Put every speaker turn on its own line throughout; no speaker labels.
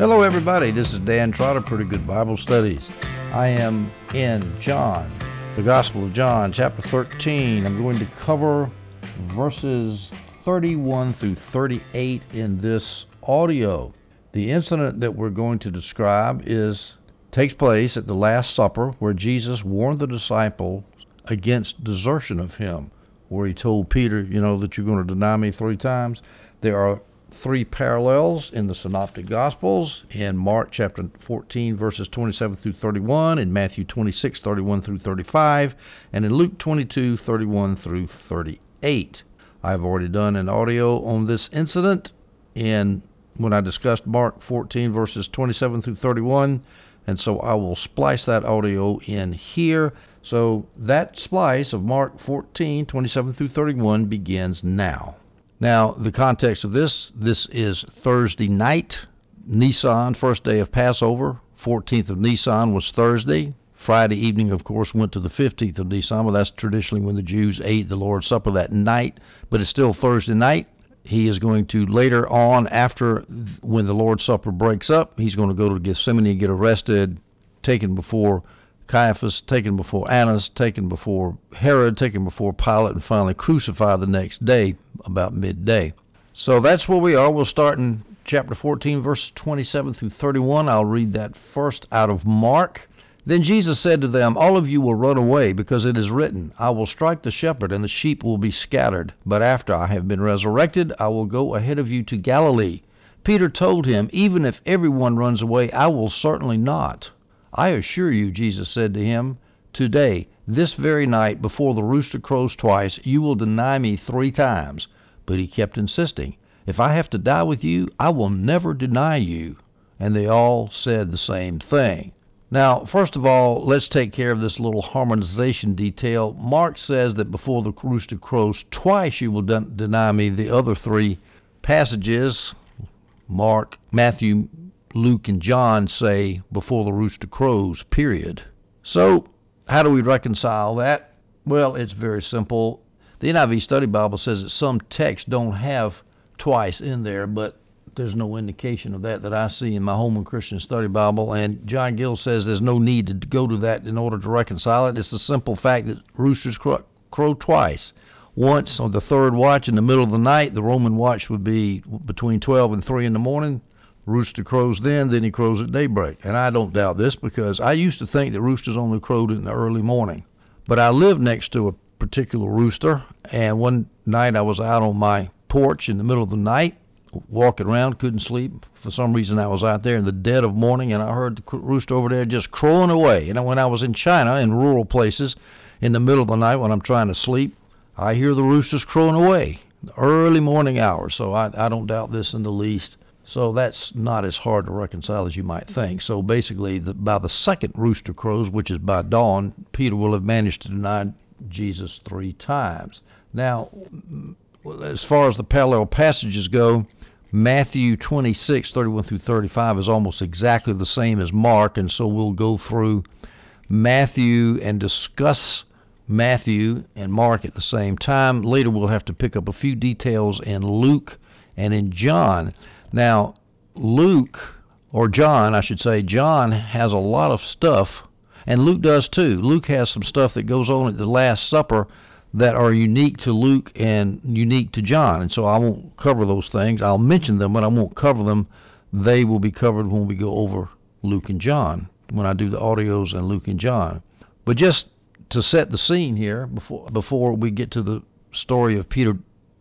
Hello, everybody. This is Dan Trotter, Pretty Good Bible Studies. I am in John, the Gospel of John, chapter 13. I'm going to cover verses 31 through 38 in this audio. The incident that we're going to describe is takes place at the Last Supper, where Jesus warned the disciples against desertion of him, where he told Peter, you know, that you're going to deny me three times. There are three parallels in the Synoptic Gospels in Mark chapter 14 verses 27 through 31, in Matthew 26 31 through 35, and in Luke 22 31 through 38. I've already done an audio on this incident in when I discussed Mark 14 verses 27 through 31, and so I will splice that audio in here. So that splice of Mark 14 27 through 31 begins now. Now, the context of this this is Thursday night, Nisan, first day of Passover. 14th of Nisan was Thursday. Friday evening, of course, went to the 15th of Nisan, but that's traditionally when the Jews ate the Lord's Supper that night. But it's still Thursday night. He is going to later on, after when the Lord's Supper breaks up, he's going to go to Gethsemane, and get arrested, taken before Caiaphas, taken before Annas, taken before Herod, taken before Pilate, and finally crucified the next day about midday. So that's where we are. We'll start in chapter 14, verses 27 through 31. I'll read that first out of Mark. Then Jesus said to them, All of you will run away, because it is written, I will strike the shepherd, and the sheep will be scattered. But after I have been resurrected, I will go ahead of you to Galilee. Peter told him, Even if everyone runs away, I will certainly not. I assure you, Jesus said to him, today, this very night, before the rooster crows twice, you will deny me three times. But he kept insisting, If I have to die with you, I will never deny you. And they all said the same thing. Now, first of all, let's take care of this little harmonization detail. Mark says that before the rooster crows twice, you will deny me. The other three passages, Mark, Matthew, Luke and John say before the rooster crows, period. So, how do we reconcile that? Well, it's very simple. The NIV Study Bible says that some texts don't have twice in there, but there's no indication of that that I see in my Holman Christian Study Bible. And John Gill says there's no need to go to that in order to reconcile it. It's the simple fact that roosters crow, crow twice. Once on the third watch in the middle of the night, the Roman watch would be between 12 and 3 in the morning. Rooster crows then, then he crows at daybreak. And I don't doubt this because I used to think that roosters only crowed in the early morning. But I lived next to a particular rooster, and one night I was out on my porch in the middle of the night, walking around, couldn't sleep. For some reason, I was out there in the dead of morning, and I heard the rooster over there just crowing away. And when I was in China, in rural places, in the middle of the night when I'm trying to sleep, I hear the roosters crowing away, early morning hours. So I, I don't doubt this in the least. So that's not as hard to reconcile as you might mm-hmm. think. So basically, the, by the second rooster crows, which is by dawn, Peter will have managed to deny Jesus three times. Now, mm, as far as the parallel passages go, Matthew 26, 31 through 35 is almost exactly the same as Mark, and so we'll go through Matthew and discuss Matthew and Mark at the same time. Later, we'll have to pick up a few details in Luke and in John. Now, Luke, or John, I should say, John has a lot of stuff, and Luke does too. Luke has some stuff that goes on at the Last Supper that are unique to Luke and unique to John. And so I won't cover those things. I'll mention them, but I won't cover them. They will be covered when we go over Luke and John, when I do the audios and Luke and John. But just to set the scene here before before we get to the story of Peter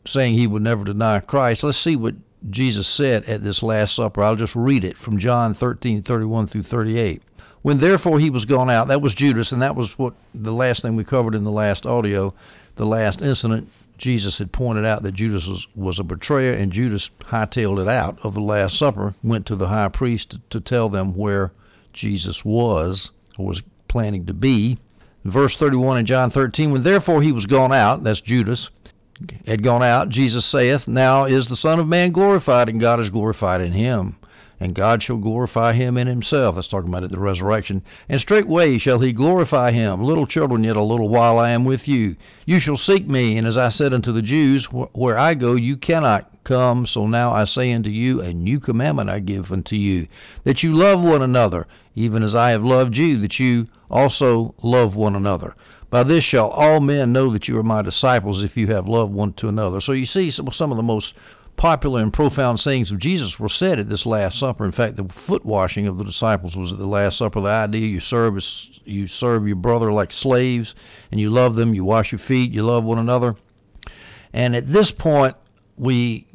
saying he would never deny Christ, let's see what Jesus said at this Last Supper. I'll just read it from John 13, 31 through 38. When therefore he was gone out, that was Judas, and that was what the last thing we covered in the last audio, the last incident. Jesus had pointed out that Judas was, was a betrayer, and Judas hightailed it out of the Last Supper, went to the high priest to, to tell them where Jesus was, or was planning to be. Verse 31 in John 13, when therefore he was gone out, that's Judas, had gone out, Jesus saith, Now is the Son of Man glorified, and God is glorified in him. And God shall glorify him in himself. That's talking about at the resurrection. And straightway shall he glorify him. Little children, yet a little while I am with you. You shall seek me, and as I said unto the Jews, Where I go, you cannot come. So now I say unto you, a new commandment I give unto you, that you love one another, even as I have loved you, that you also love one another. By this shall all men know that you are my disciples, if you have love one to another. So you see, some, of the most popular and profound sayings of Jesus were said at this Last Supper. In fact, the foot washing of the disciples was at the Last Supper. The idea you serve you serve your brother like slaves, and you love them. You wash your feet. You love one another. And at this point, we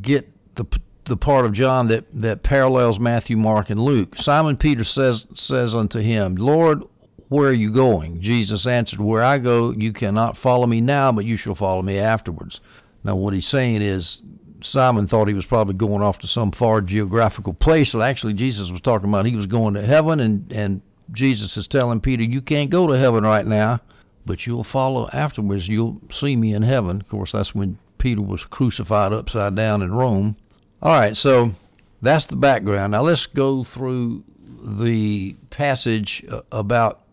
get the the part of John that, that parallels Matthew, Mark, and Luke. Simon Peter says says unto him, Lord, where are you going? Jesus answered, Where I go, you cannot follow me now, but you shall follow me afterwards. Now, what he's saying is, Simon thought he was probably going off to some far geographical place, but actually Jesus was talking about he was going to heaven, and and Jesus is telling Peter, you can't go to heaven right now, but you'll follow afterwards. You'll see me in heaven. Of course, that's when Peter was crucified upside down in Rome. All right, so that's the background. Now let's go through the passage about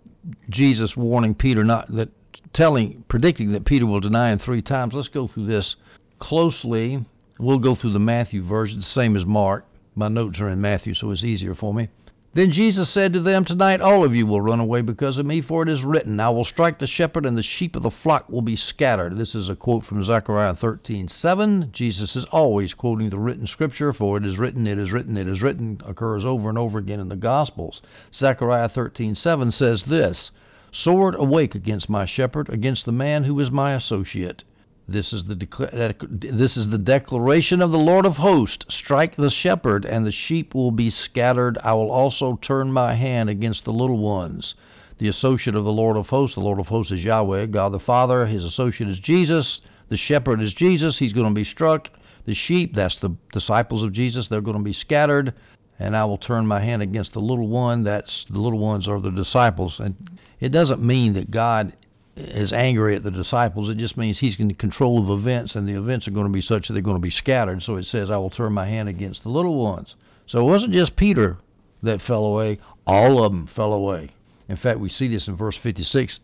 Jesus warning Peter not that telling predicting that Peter will deny him three times. Let's go through this closely. We'll go through the Matthew version, the same as Mark. My notes are in Matthew, so it's easier for me. Then Jesus said to them, Tonight all of you will run away because of me, for it is written, I will strike the shepherd, and the sheep of the flock will be scattered. This is a quote from Zechariah 13:7. Jesus is always quoting the written scripture, for it is written, it is written, it is written, occurs over and over again in the Gospels. Zechariah 13:7 says this, Sword awake against my shepherd, against the man who is my associate. This is the uh, this is the declaration of the Lord of hosts. Strike the shepherd, and the sheep will be scattered. I will also turn my hand against the little ones. The associate of the Lord of hosts, the Lord of hosts is Yahweh, God the Father. His associate is Jesus. The shepherd is Jesus. He's going to be struck. The sheep, that's the disciples of Jesus, they're going to be scattered. And I will turn my hand against the little one. That's the little ones are the disciples. And it doesn't mean that God is angry at the disciples. It just means he's in control of events, and the events are going to be such that they're going to be scattered. So it says, I will turn my hand against the little ones. So it wasn't just Peter that fell away, all of them fell away. In fact, we see this in verse 56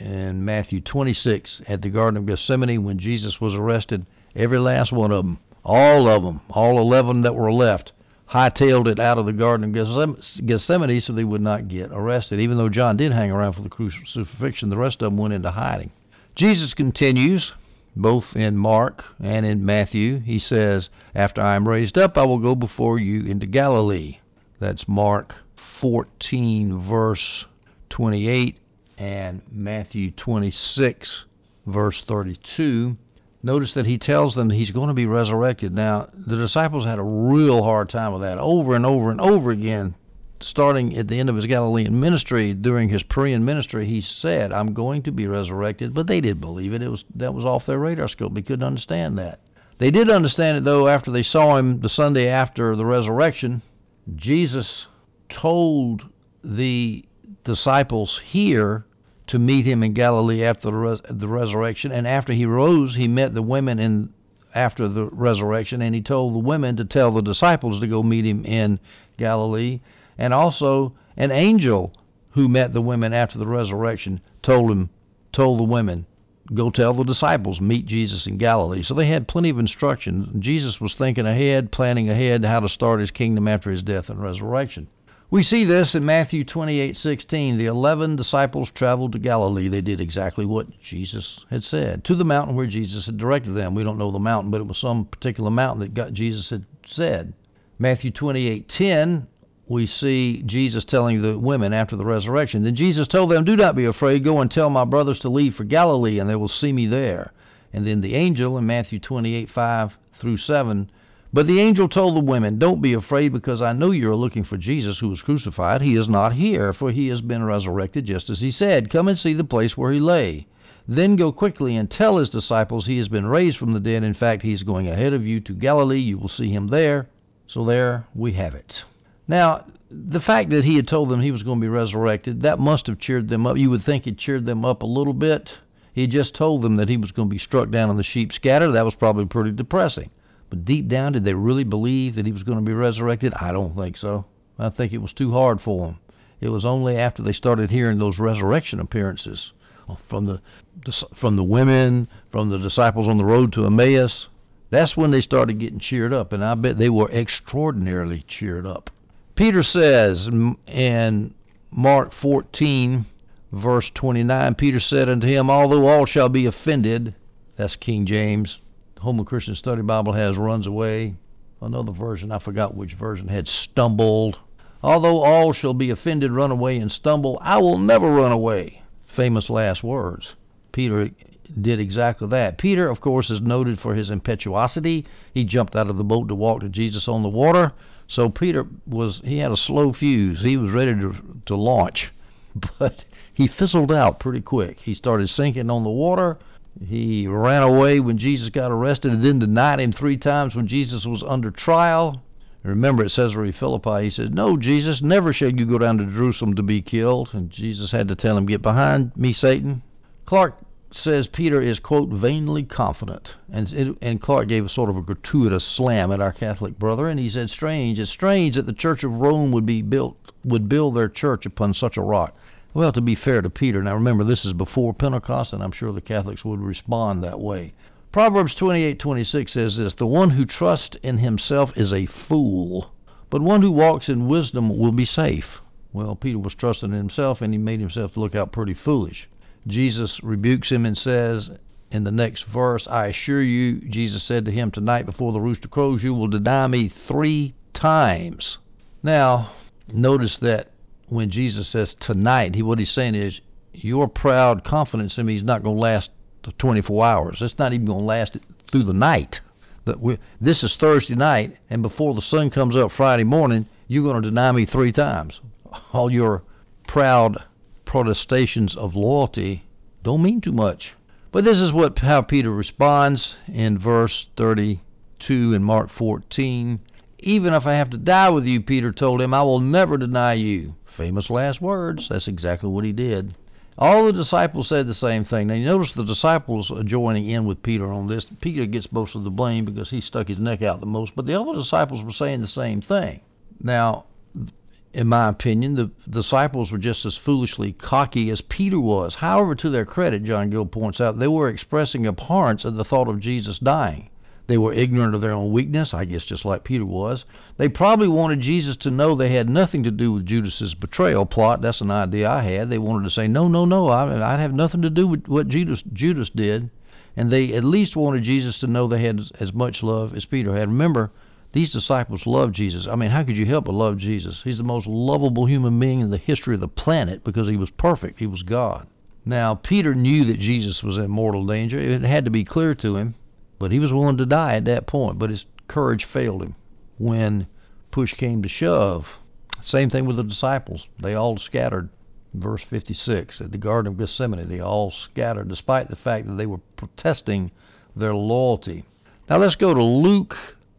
in Matthew 26 at the Garden of Gethsemane when Jesus was arrested. Every last one of them, all of them, all 11 that were left, hightailed it out of the Garden of Gethsemane so they would not get arrested. Even though John did hang around for the crucifixion, the rest of them went into hiding. Jesus continues, both in Mark and in Matthew. He says, After I am raised up, I will go before you into Galilee. That's Mark 14, verse 28, and Matthew 26, verse 32 notice that he tells them he's going to be resurrected. Now, the disciples had a real hard time with that over and over and over again. Starting at the end of his Galilean ministry, during his Perean ministry, he said, "I'm going to be resurrected," but they didn't believe it. It was that was off their radar scope. They couldn't understand that. They did understand it though after they saw him the Sunday after the resurrection. Jesus told the disciples here to meet him in Galilee after the, res- the resurrection. And after he rose, he met the women in after the resurrection, and he told the women to tell the disciples to go meet him in Galilee. And also, an angel who met the women after the resurrection told him, told the women, go tell the disciples, meet Jesus in Galilee. So they had plenty of instruction. Jesus was thinking ahead, planning ahead how to start his kingdom after his death and resurrection. We see this in Matthew 28:16. The 11 disciples traveled to Galilee. They did exactly what Jesus had said, to the mountain where Jesus had directed them. We don't know the mountain, but it was some particular mountain that Jesus had said. Matthew 28:10, we see Jesus telling the women after the resurrection. Then Jesus told them, "Do not be afraid. Go and tell my brothers to leave for Galilee, and they will see me there." And then the angel in Matthew 28:5 through 7 but the angel told the women, Don't be afraid, because I know you are looking for Jesus who was crucified. He is not here, for he has been resurrected, just as he said. Come and see the place where he lay. Then go quickly and tell his disciples he has been raised from the dead. In fact, he is going ahead of you to Galilee. You will see him there. So there we have it. Now, the fact that he had told them he was going to be resurrected, that must have cheered them up. You would think it cheered them up a little bit. He just told them that he was going to be struck down and the sheep scattered. That was probably pretty depressing. But deep down, did they really believe that he was going to be resurrected? I don't think so. I think it was too hard for them. It was only after they started hearing those resurrection appearances uh, from the from the women, from the disciples on the road to Emmaus, That's when they started getting cheered up, and I bet they were extraordinarily cheered up. Peter says in Mark 14, verse 29, Peter said unto him, Although all shall be offended, that's King James. Holman Christian Study Bible has runs away. Another version, I forgot which version, had stumbled. Although all shall be offended, run away, and stumble, I will never run away. Famous last words. Peter did exactly that. Peter, of course, is noted for his impetuosity. He jumped out of the boat to walk to Jesus on the water. So Peter was he had a slow fuse. He was ready to to launch, but he fizzled out pretty quick. He started sinking on the water. He ran away when Jesus got arrested and then denied him three times when Jesus was under trial. Remember, at Caesarea Philippi, he said, No, Jesus, never shall you go down to Jerusalem to be killed. And Jesus had to tell him, Get behind me, Satan. Clarke says Peter is, quote, vainly confident. And, and Clarke gave a sort of a gratuitous slam at our Catholic brother, and he said, Strange, it's strange that the Church of Rome would be built, would build their church upon such a rock. Well, to be fair to Peter, now remember this is before Pentecost, and I'm sure the Catholics would respond that way. Proverbs 28:26 says this: "The one who trusts in himself is a fool, but one who walks in wisdom will be safe." Well, Peter was trusting in himself, and he made himself look out pretty foolish. Jesus rebukes him and says in the next verse, I assure you, Jesus said to him, Tonight before the rooster crows, you will deny me three times. Now, notice that when Jesus says tonight, he what he's saying is your proud confidence in me is not going to last 24 hours. It's not even going to last through the night. But we, this is Thursday night, and before the sun comes up Friday morning, you're going to deny me three times. All your proud protestations of loyalty don't mean too much. But this is what how Peter responds in verse 32 in Mark 14. Even if I have to die with you, Peter told him, I will never deny you. Famous last words. That's exactly what he did. All the disciples said the same thing. Now, you notice the disciples are joining in with Peter on this. Peter gets most of the blame because he stuck his neck out the most, but the other disciples were saying the same thing. Now, in my opinion, the disciples were just as foolishly cocky as Peter was. However, to their credit, John Gill points out, they were expressing abhorrence at the thought of Jesus dying. They were ignorant of their own weakness, I guess just like Peter was. They probably wanted Jesus to know they had nothing to do with Judas's betrayal plot. That's an idea I had. They wanted to say, no, no, no, I, I have nothing to do with what Judas, Judas did. And they at least wanted Jesus to know they had as much love as Peter had. Remember, these disciples loved Jesus. I mean, how could you help but love Jesus? He's the most lovable human being in the history of the planet because he was perfect. He was God. Now, Peter knew that Jesus was in mortal danger. It had to be clear to him, but he was willing to die at that point. But his courage failed him when push came to shove. Same thing with the disciples. They all scattered. Verse 56 at the Garden of Gethsemane, they all scattered despite the fact that they were protesting their loyalty. Now let's go to Luke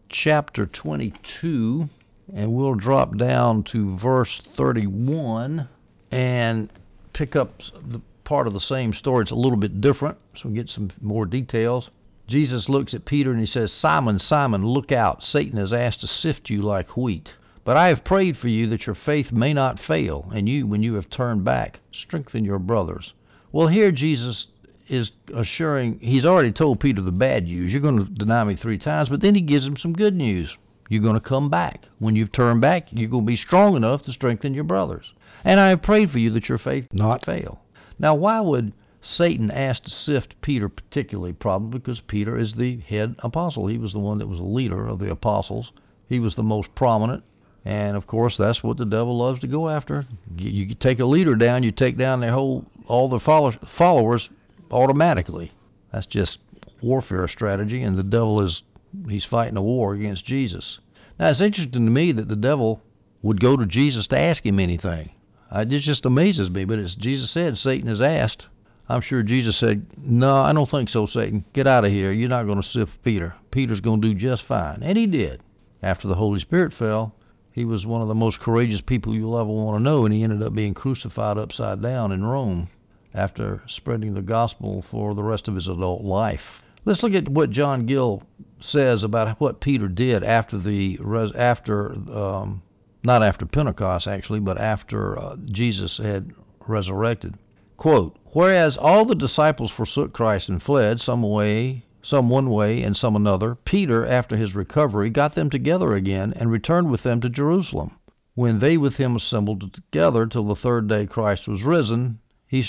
chapter 22, and we'll drop down to verse 31 and pick up the part of the same story. It's a little bit different, so we get some more details. Jesus looks at Peter and he says, Simon, Simon, look out. Satan has asked to sift you like wheat. But I have prayed for you that your faith may not fail, and you, when you have turned back, strengthen your brothers. Well, here Jesus is assuring he's already told Peter the bad news. You're going to deny me three times, but then he gives him some good news. You're going to come back. When you've turned back, you're going to be strong enough to strengthen your brothers. And I have prayed for you that your faith not fail. Now, why would Satan asked to sift Peter particularly? Probably because Peter is the head apostle. He was the one that was the leader of the apostles. He was the most prominent. And of course, that's what the devil loves to go after. You, take a leader down, you take down their whole all the followers automatically. That's just warfare strategy, and the devil is he's fighting a war against Jesus. Now it's interesting to me that the devil would go to Jesus to ask him anything. Uh, it just amazes me. But as Jesus said, Satan has asked. I'm sure Jesus said, "No, I don't think so, Satan. Get out of here. You're not going to sift Peter. Peter's going to do just fine." And he did. After the Holy Spirit fell, he was one of the most courageous people you'll ever want to know, and he ended up being crucified upside down in Rome after spreading the gospel for the rest of his adult life. Let's look at what John Gill says about what Peter did after the after um, not after Pentecost actually, but after uh, Jesus had resurrected. Quote, Whereas all the disciples forsook Christ and fled, some away some one way and some another, Peter, after his recovery, got them together again and returned with them to Jerusalem. When they with him assembled together till the third day Christ was risen, he,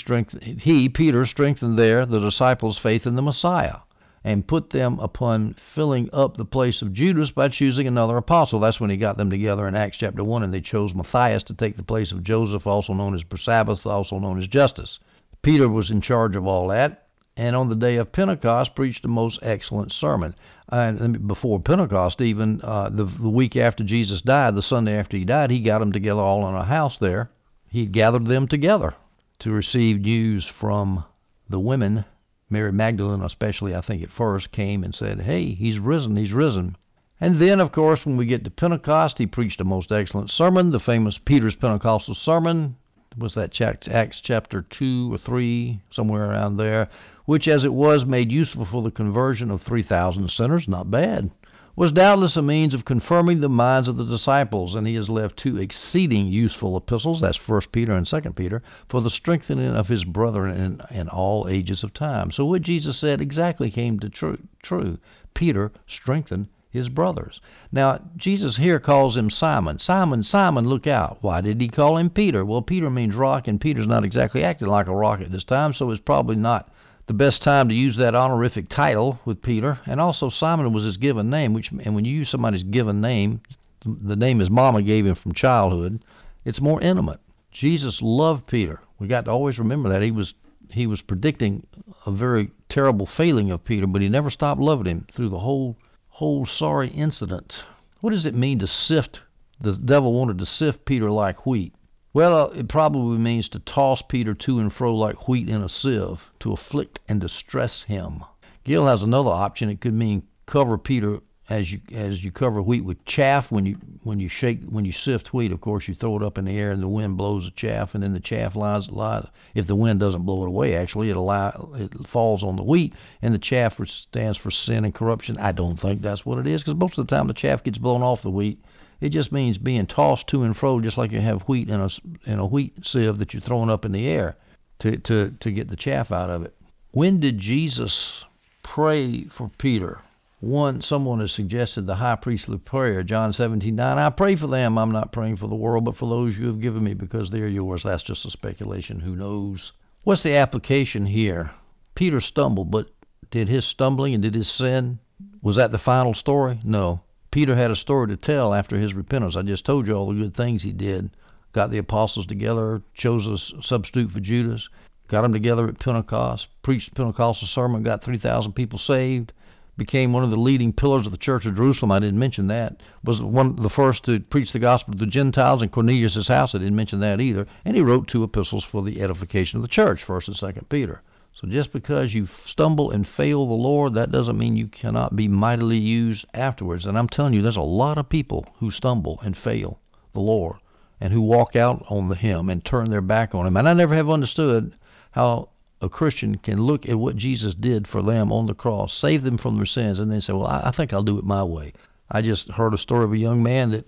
he, Peter, strengthened there the disciples' faith in the Messiah and put them upon filling up the place of Judas by choosing another apostle. That's when he got them together in Acts chapter 1, and they chose Matthias to take the place of Joseph, also known as Barsabbas, also known as Justus. Peter was in charge of all that, and on the day of Pentecost preached a most excellent sermon. And before Pentecost, even uh, the, the week after Jesus died, the Sunday after he died, he got them together all in a house there. He gathered them together to receive news from the women Mary Magdalene, especially, I think at first, came and said, Hey, he's risen, he's risen. And then, of course, when we get to Pentecost, he preached a most excellent sermon, the famous Peter's Pentecostal sermon. Was that Acts chapter 2 or 3, somewhere around there, which, as it was, made useful for the conversion of 3,000 sinners. Not bad was doubtless a means of confirming the minds of the disciples, and he has left two exceeding useful epistles, that's First Peter and Second Peter, for the strengthening of his brethren in, in all ages of time. So what Jesus said exactly came to true. True. Peter strengthened his brothers. Now, Jesus here calls him Simon. Simon, Simon, look out. Why did he call him Peter? Well, Peter means rock, and Peter's not exactly acting like a rock at this time, so it's probably not the best time to use that honorific title with Peter, and also Simon was his given name. Which and when you use somebody's given name, the name his mama gave him from childhood, it's more intimate. Jesus loved Peter. We got to always remember that he was he was predicting a very terrible failing of Peter, but he never stopped loving him through the whole whole sorry incident. What does it mean to sift? The devil wanted to sift Peter like wheat. Well, uh, it probably means to toss Peter to and fro like wheat in a sieve, to afflict and distress him. Gill has another option. It could mean cover Peter as you as you cover wheat with chaff when you when you shake when you sift wheat. Of course, you throw it up in the air and the wind blows the chaff, and then the chaff lies lies. If the wind doesn't blow it away, actually, it lie, it falls on the wheat, and the chaff stands for sin and corruption. I don't think that's what it is, because most of the time the chaff gets blown off the wheat it just means being tossed to and fro, just like you have wheat in a in a wheat sieve that you're throwing up in the air to to to get the chaff out of it. When did Jesus pray for Peter? One, someone has suggested the high priestly prayer, John 17:9. I pray for them. I'm not praying for the world, but for those you have given me, because they are yours. That's just a speculation. Who knows? What's the application here? Peter stumbled, but did his stumbling and did his sin was that the final story? No. Peter had a story to tell after his repentance. I just told you all the good things he did. Got the apostles together, chose a substitute for Judas, got them together at Pentecost, preached Pentecostal sermon, got 3,000 people saved, became one of the leading pillars of the Church of Jerusalem. I didn't mention that. Was one of the first to preach the gospel to the Gentiles in Cornelius' house. I didn't mention that either. And he wrote two epistles for the edification of the church, First and Second Peter. So just because you stumble and fail the Lord, that doesn't mean you cannot be mightily used afterwards. And I'm telling you, there's a lot of people who stumble and fail the Lord and who walk out on Him and turn their back on Him. And I never have understood how a Christian can look at what Jesus did for them on the cross, save them from their sins, and then say, Well, I, think I'll do it my way. I just heard a story of a young man that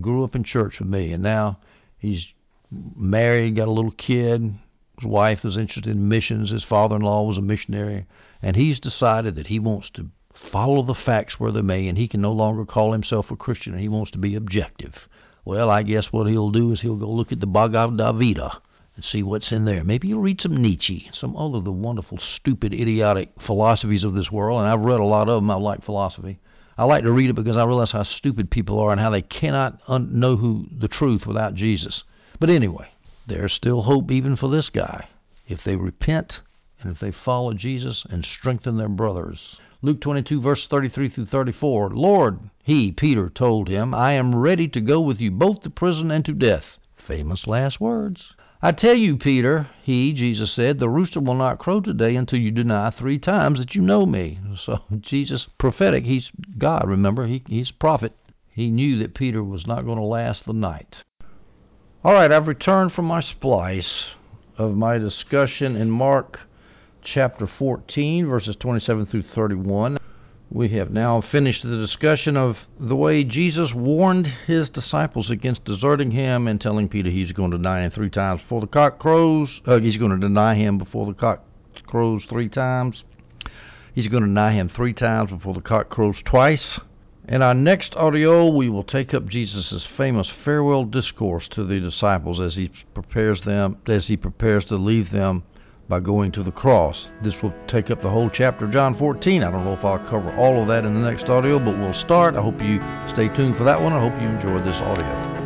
grew up in church with me, and now he's married, got a little kid, his wife is interested in missions. His father-in-law was a missionary, and he's decided that he wants to follow the facts where they may, and he can no longer call himself a Christian, and he wants to be objective. Well, I guess what he'll do is he'll go look at the Bhagavad Gita and see what's in there. Maybe he'll read some Nietzsche, some other of the wonderful, stupid, idiotic philosophies of this world, and I've read a lot of them. I like philosophy. I like to read it because I realize how stupid people are and how they cannot un- know who the truth without Jesus. But anyway, there's still hope even for this guy if they repent and if they follow Jesus and strengthen their brothers. Luke 22, verse 33 through 34. Lord, he, Peter, told him, I am ready to go with you both to prison and to death. Famous last words. I tell you, Peter, he, Jesus said, the rooster will not crow today until you deny three times that you know me. So Jesus, prophetic, he's God, remember, he, he's prophet. He knew that Peter was not going to last the night. All right, I've returned from my splice of my discussion in Mark chapter 14, verses 27 through 31. We have now finished the discussion of the way Jesus warned his disciples against deserting him and telling Peter he's going to deny him three times before the cock crows. Uh, he's going to deny him before the cock crows three times. He's going to deny him three times before the cock crows twice. In our next audio, we will take up Jesus' famous farewell discourse to the disciples as he prepares them, as he prepares to leave them by going to the cross. This will take up the whole chapter of John 14. I don't know if I'll cover all of that in the next audio, but we'll start. I hope you stay tuned for that one. I hope you enjoyed this audio.